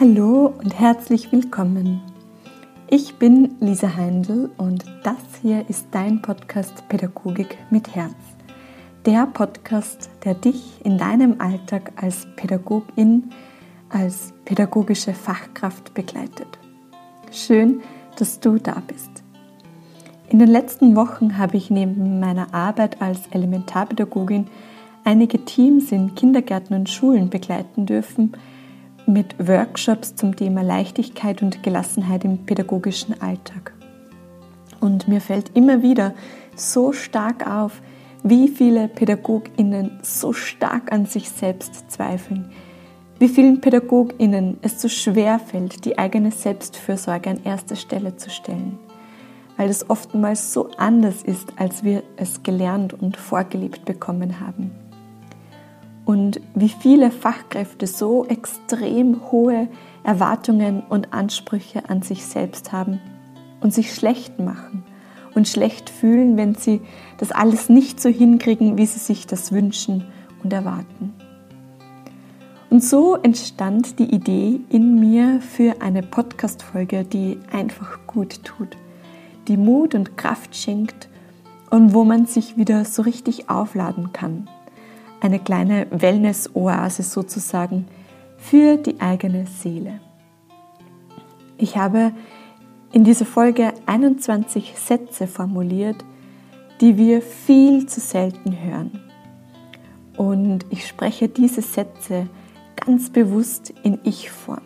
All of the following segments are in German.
Hallo und herzlich willkommen. Ich bin Lisa Heindl und das hier ist dein Podcast Pädagogik mit Herz. Der Podcast, der dich in deinem Alltag als Pädagogin, als pädagogische Fachkraft begleitet. Schön, dass du da bist. In den letzten Wochen habe ich neben meiner Arbeit als Elementarpädagogin einige Teams in Kindergärten und Schulen begleiten dürfen, mit Workshops zum Thema Leichtigkeit und Gelassenheit im pädagogischen Alltag. Und mir fällt immer wieder so stark auf, wie viele Pädagoginnen so stark an sich selbst zweifeln, wie vielen Pädagoginnen es so schwer fällt, die eigene Selbstfürsorge an erster Stelle zu stellen, weil es oftmals so anders ist, als wir es gelernt und vorgelebt bekommen haben und wie viele Fachkräfte so extrem hohe Erwartungen und Ansprüche an sich selbst haben und sich schlecht machen und schlecht fühlen, wenn sie das alles nicht so hinkriegen, wie sie sich das wünschen und erwarten. Und so entstand die Idee in mir für eine Podcast-Folge, die einfach gut tut, die Mut und Kraft schenkt und wo man sich wieder so richtig aufladen kann eine kleine Wellness-Oase sozusagen für die eigene Seele. Ich habe in dieser Folge 21 Sätze formuliert, die wir viel zu selten hören. Und ich spreche diese Sätze ganz bewusst in Ich-Form.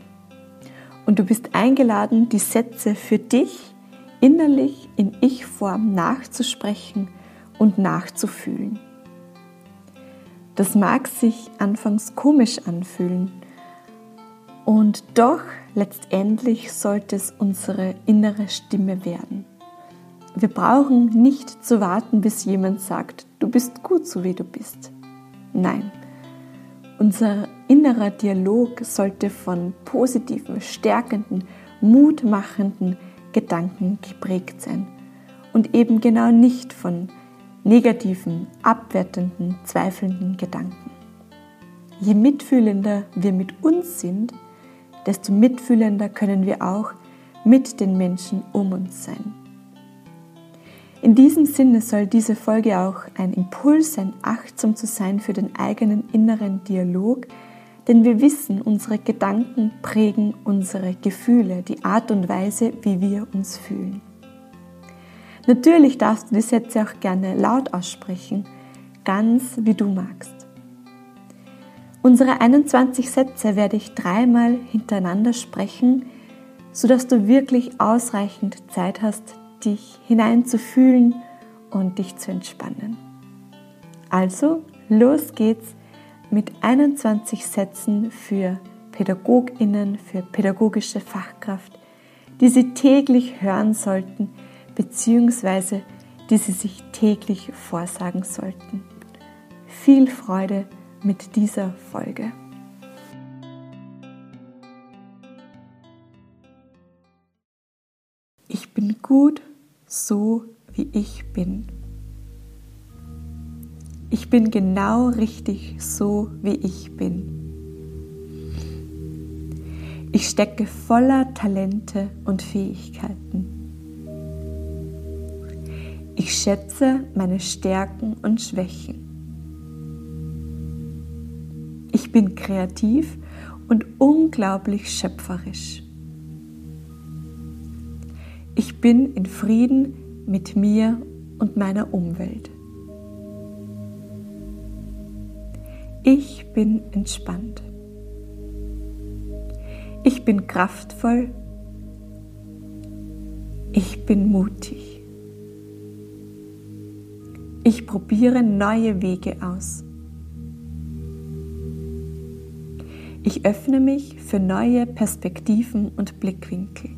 Und du bist eingeladen, die Sätze für dich innerlich in Ich-Form nachzusprechen und nachzufühlen. Das mag sich anfangs komisch anfühlen und doch letztendlich sollte es unsere innere Stimme werden. Wir brauchen nicht zu warten, bis jemand sagt, du bist gut so wie du bist. Nein, unser innerer Dialog sollte von positiven, stärkenden, mutmachenden Gedanken geprägt sein und eben genau nicht von negativen, abwertenden, zweifelnden Gedanken. Je mitfühlender wir mit uns sind, desto mitfühlender können wir auch mit den Menschen um uns sein. In diesem Sinne soll diese Folge auch ein Impuls sein, achtsam zu sein für den eigenen inneren Dialog, denn wir wissen, unsere Gedanken prägen unsere Gefühle, die Art und Weise, wie wir uns fühlen. Natürlich darfst du die Sätze auch gerne laut aussprechen, ganz wie du magst. Unsere 21 Sätze werde ich dreimal hintereinander sprechen, sodass du wirklich ausreichend Zeit hast, dich hineinzufühlen und dich zu entspannen. Also, los geht's mit 21 Sätzen für Pädagoginnen, für pädagogische Fachkraft, die Sie täglich hören sollten, beziehungsweise die Sie sich täglich vorsagen sollten. Viel Freude mit dieser Folge. Ich bin gut so, wie ich bin. Ich bin genau richtig so, wie ich bin. Ich stecke voller Talente und Fähigkeiten. Ich schätze meine Stärken und Schwächen. Ich bin kreativ und unglaublich schöpferisch. Ich bin in Frieden mit mir und meiner Umwelt. Ich bin entspannt. Ich bin kraftvoll. Ich bin mutig. Ich probiere neue Wege aus. Ich öffne mich für neue Perspektiven und Blickwinkel.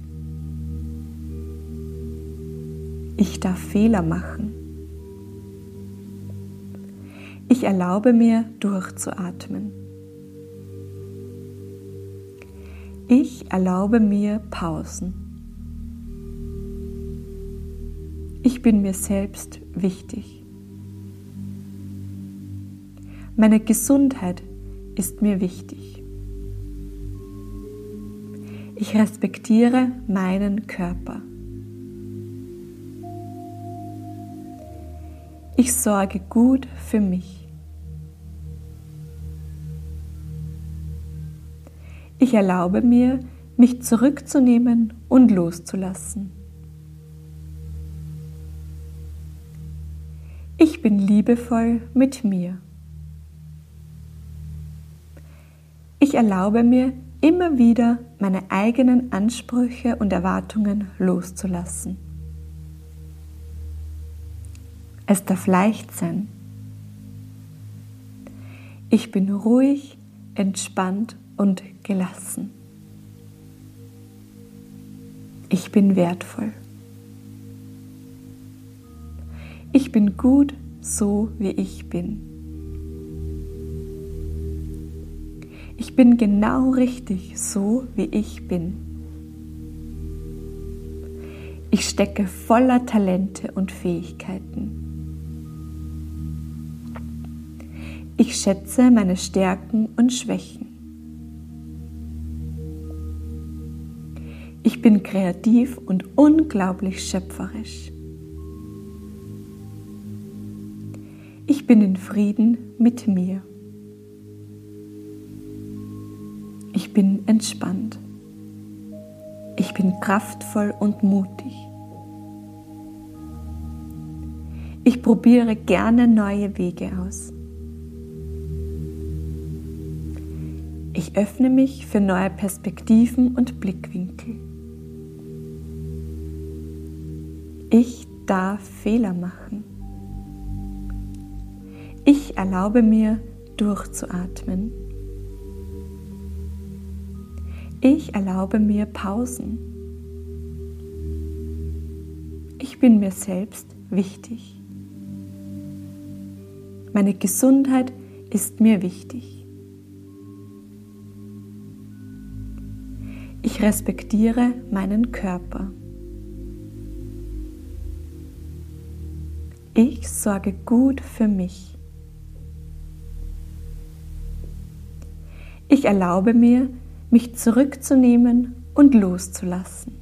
Ich darf Fehler machen. Ich erlaube mir durchzuatmen. Ich erlaube mir Pausen. Ich bin mir selbst wichtig. Meine Gesundheit ist mir wichtig. Ich respektiere meinen Körper. Ich sorge gut für mich. Ich erlaube mir, mich zurückzunehmen und loszulassen. Ich bin liebevoll mit mir. Ich erlaube mir immer wieder meine eigenen Ansprüche und Erwartungen loszulassen. Es darf leicht sein. Ich bin ruhig, entspannt und gelassen. Ich bin wertvoll. Ich bin gut so, wie ich bin. Ich bin genau richtig so, wie ich bin. Ich stecke voller Talente und Fähigkeiten. Ich schätze meine Stärken und Schwächen. Ich bin kreativ und unglaublich schöpferisch. Ich bin in Frieden mit mir. Bin entspannt. Ich bin kraftvoll und mutig. Ich probiere gerne neue Wege aus. Ich öffne mich für neue Perspektiven und Blickwinkel. Ich darf Fehler machen. Ich erlaube mir durchzuatmen. Ich erlaube mir Pausen. Ich bin mir selbst wichtig. Meine Gesundheit ist mir wichtig. Ich respektiere meinen Körper. Ich sorge gut für mich. Ich erlaube mir, mich zurückzunehmen und loszulassen.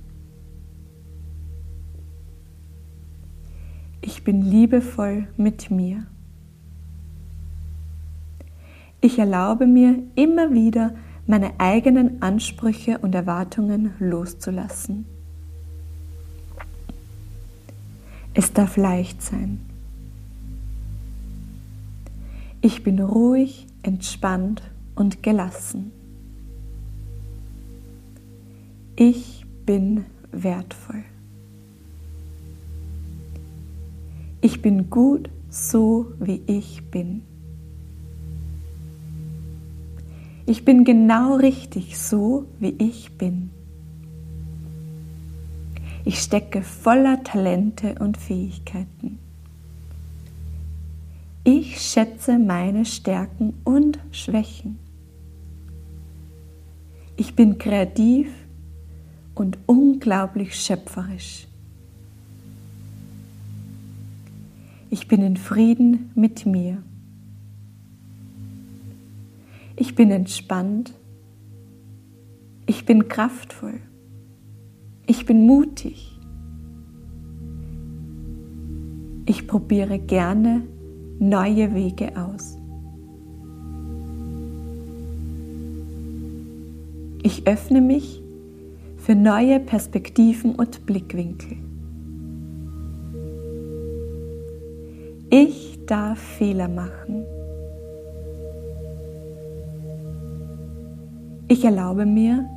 Ich bin liebevoll mit mir. Ich erlaube mir immer wieder, meine eigenen Ansprüche und Erwartungen loszulassen. Es darf leicht sein. Ich bin ruhig, entspannt und gelassen. Ich bin wertvoll. Ich bin gut so, wie ich bin. Ich bin genau richtig so, wie ich bin. Ich stecke voller Talente und Fähigkeiten. Ich schätze meine Stärken und Schwächen. Ich bin kreativ und unglaublich schöpferisch. Ich bin in Frieden mit mir. Ich bin entspannt. Ich bin kraftvoll. Ich bin mutig. Ich probiere gerne neue Wege aus. Ich öffne mich für neue Perspektiven und Blickwinkel. Ich darf Fehler machen. Ich erlaube mir,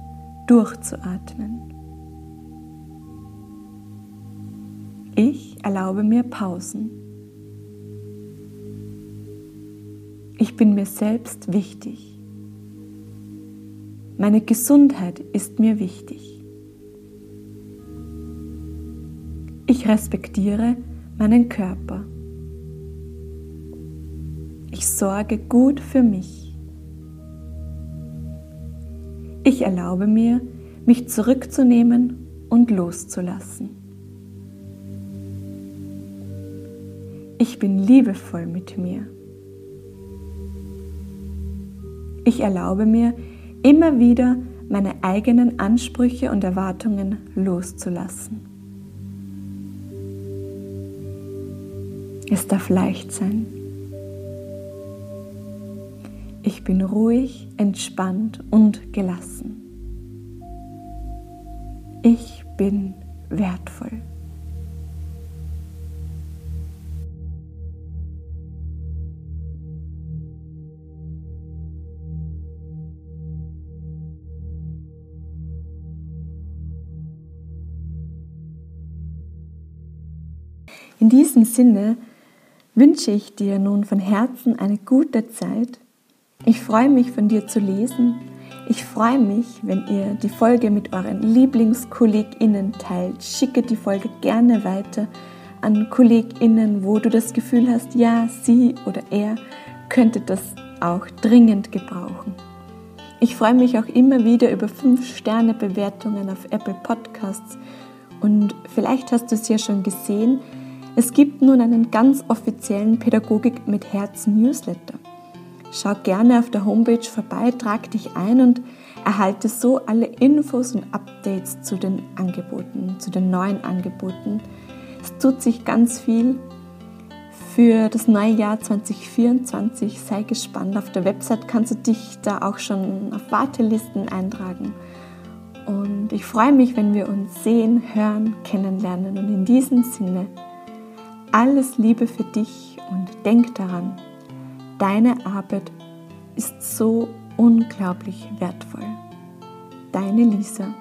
durchzuatmen. Ich erlaube mir Pausen. Ich bin mir selbst wichtig. Meine Gesundheit ist mir wichtig. Respektiere meinen Körper. Ich sorge gut für mich. Ich erlaube mir, mich zurückzunehmen und loszulassen. Ich bin liebevoll mit mir. Ich erlaube mir, immer wieder meine eigenen Ansprüche und Erwartungen loszulassen. Es darf leicht sein. Ich bin ruhig, entspannt und gelassen. Ich bin wertvoll. In diesem Sinne wünsche ich dir nun von Herzen eine gute Zeit. Ich freue mich von dir zu lesen. Ich freue mich, wenn ihr die Folge mit euren LieblingskollegInnen teilt. Schicke die Folge gerne weiter an KollegInnen, wo du das Gefühl hast, ja, sie oder er könnte das auch dringend gebrauchen. Ich freue mich auch immer wieder über 5-Sterne-Bewertungen auf Apple Podcasts und vielleicht hast du es ja schon gesehen, es gibt nun einen ganz offiziellen Pädagogik mit Herz Newsletter. Schau gerne auf der Homepage vorbei, trag dich ein und erhalte so alle Infos und Updates zu den Angeboten, zu den neuen Angeboten. Es tut sich ganz viel für das neue Jahr 2024. Sei gespannt. Auf der Website kannst du dich da auch schon auf Wartelisten eintragen. Und ich freue mich, wenn wir uns sehen, hören, kennenlernen. Und in diesem Sinne, alles Liebe für dich und denk daran, deine Arbeit ist so unglaublich wertvoll. Deine Lisa.